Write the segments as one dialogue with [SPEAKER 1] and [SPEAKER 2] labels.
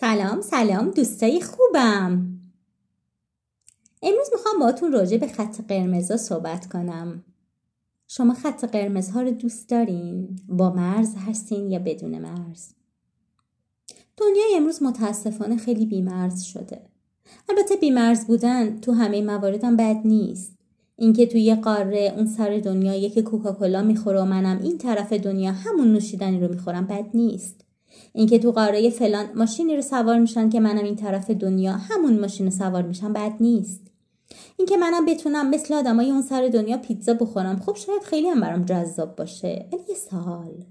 [SPEAKER 1] سلام سلام دوستای خوبم. امروز می‌خوام باتون راجع به خط قرمزا صحبت کنم. شما خط قرمزها رو دوست دارین؟ با مرز هستین یا بدون مرز؟ دنیای امروز متاسفانه خیلی بیمرز شده. البته بیمرز بودن تو همه مواردم بد نیست. اینکه توی یه قاره اون سر دنیا یکی کوکاکولا می‌خوره و منم این طرف دنیا همون نوشیدنی رو می‌خورم بد نیست. اینکه تو قاره فلان ماشینی رو سوار میشن که منم این طرف دنیا همون ماشین سوار میشم بد نیست. اینکه منم بتونم مثل آدمای اون سر دنیا پیتزا بخورم خب شاید خیلی هم برام جذاب باشه ولی یه سوال.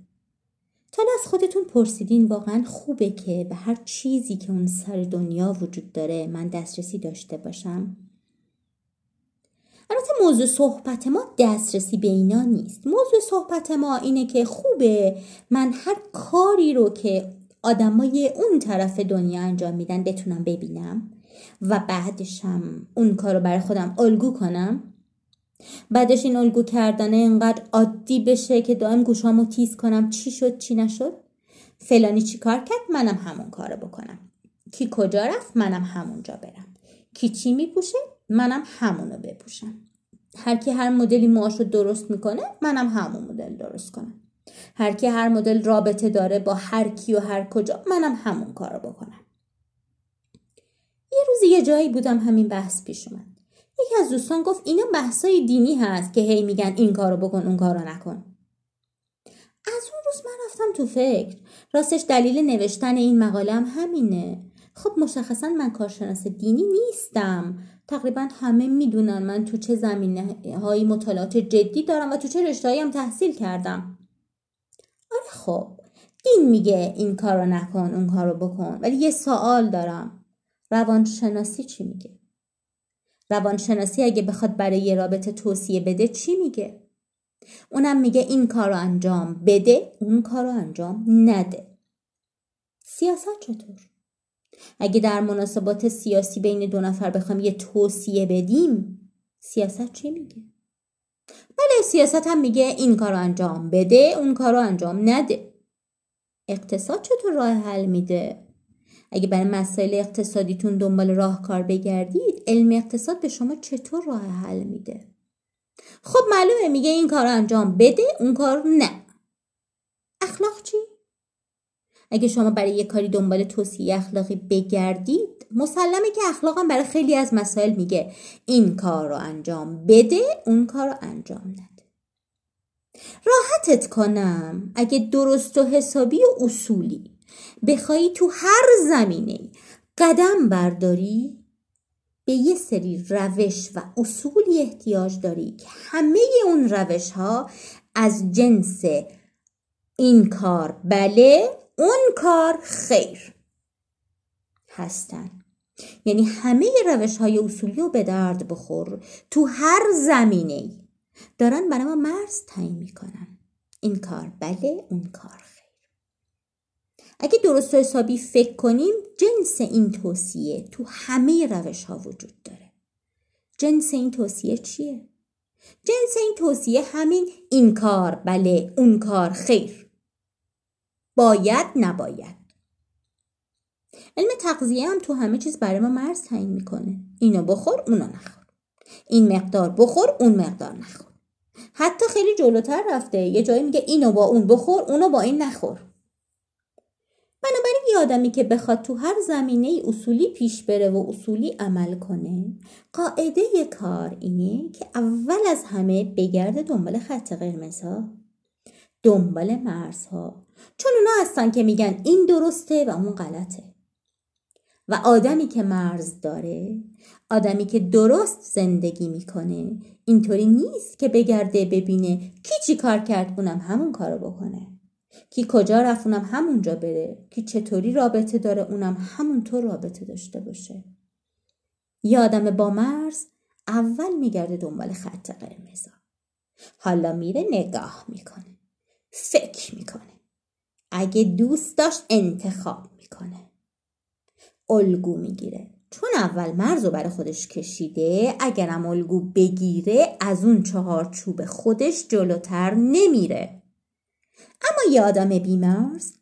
[SPEAKER 1] تا از خودتون پرسیدین واقعا خوبه که به هر چیزی که اون سر دنیا وجود داره من دسترسی داشته باشم؟ البته موضوع صحبت ما دسترسی به اینا نیست. موضوع صحبت ما اینه که خوبه. من هر کاری رو که آدمای اون طرف دنیا انجام میدن بتونم ببینم و بعدشم اون کار رو برای خودم الگو کنم. بعدش این الگو کردنه اینقدر عادی بشه که دائم گوشامو تیز کنم. چی شد چی نشد؟ فلانی چی کار کرد؟ منم همون کارو بکنم. کی کجا رفت؟ منم همونجا برم. کی چی میپوشه؟ منم همونو بپوشم. هر کی هر مدلی موهاشو درست می‌کنه منم همون مدل درست کنم. هر کی هر مدل رابطه داره با هر کی و هر کجا منم همون کارو بکنم. یه روزی یه جایی بودم همین بحث پیش اومد. یکی از دوستان گفت اینا بحثای دینی هست که هی میگن این کارو بکن اون کارو نکن. از اون روز من رفتم تو فکر. راستش دلیل نوشتن این مقاله هم همینه. خب مشخصا من کارشناس دینی نیستم. تقریبا همه می‌دونن من تو چه زمینه های مطالعات جدی دارم و تو چه رشته هم تحصیل کردم. آره خب دین میگه این کارو نکن اون کارو بکن ولی یه سوال دارم. روانشناسی چی میگه؟ روانشناسی اگه بخواد برای یه رابطه توصیه بده چی میگه؟ اونم میگه این کارو انجام بده اون کارو انجام نده. سیاست چطور؟ اگه در مناسبات سیاسی بین دو نفر بخوام یه توصیه بدیم سیاست چی میگه؟ بله سیاست هم میگه این کار رو انجام بده اون کار رو انجام نده. اقتصاد چطور راه حل میده؟ اگه برای مسائل اقتصادیتون دنبال راهکار بگردید علم اقتصاد به شما چطور راه حل میده؟ خب معلومه میگه این کار انجام بده اون کار نه اخلاق چی اگه شما برای یه کاری دنبال توصیه اخلاقی بگردید مسلمه که اخلاقم برای خیلی از مسائل میگه. این کار رو انجام بده اون کار رو انجام نده. راحتت کنم. اگه درست و حسابی و اصولی. بخوایی تو هر زمینه قدم برداری به یه سری روش و اصولی احتیاج داری که همه اون روش ها از جنس این کار بله اون کار خیر هستن. یعنی همه روش های اصولی رو به درد بخور. تو هر زمینه دارن برای ما مرز تعیین می‌کنن. این کار بله اون کار خیر. اگه درست و حسابی فکر کنیم جنس این توصیه تو همه روش ها وجود داره. جنس این توصیه چیه؟ جنس این توصیه همین این کار بله اون کار خیر. باید نباید. علم تغذیه هم تو همه چیز برای ما مرز تعیین می‌کنه. اینو بخور اونو نخور. این مقدار بخور اون مقدار نخور. حتی خیلی جلوتر رفته. یه جایی میگه اینو با اون بخور اونو با این نخور. بنابراین یه آدمی که بخواد تو هر زمینه اصولی پیش بره و اصولی عمل کنه قاعده کار اینه که اول از همه بگرده دنبال خط قرمزها. دنبال مرزها. چون اونا هستن که میگن این درسته و اون غلطه. و آدمی که مرز داره آدمی که درست زندگی می‌کنه اینطوری نیست که بگرده ببینه کی چی کار کرد اونم همون کارو بکنه. کی کجا رفت اونم همونجا بره. کی چطوری رابطه داره اونم همونطور رابطه داشته باشه. یه آدم با مرز اول میگرده دنبال خط قرمزا. حالا میره نگاه می‌کنه. فکر می‌کنه. اگه دوست داشت انتخاب می‌کنه. الگو می‌گیره. چون اول مرز رو برای خودش کشیده اگرم الگو بگیره از اون چهار چوب خودش جلوتر نمیره. اما یه آدم بیمرز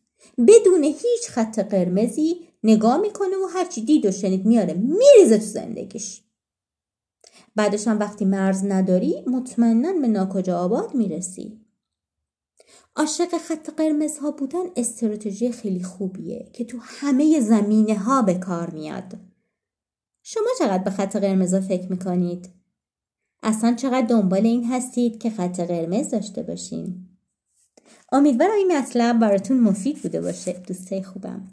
[SPEAKER 1] بدون هیچ خط قرمزی نگاه می‌کنه و هرچی دید و شنید میاره میریزه تو زندگیش. بعدش هم وقتی مرز نداری مطمئنا به ناکجا آباد می‌رسی. عاشق خط قرمز ها بودن استراتژی خیلی خوبیه که تو همه زمینه ها به کار میاد شما چقدر به خط قرمز فکر می‌کنید؟ اصلا چقدر دنبال این هستید که خط قرمز داشته باشین؟ امیدوارم این مطلب براتون مفید بوده باشه دوستای خوبم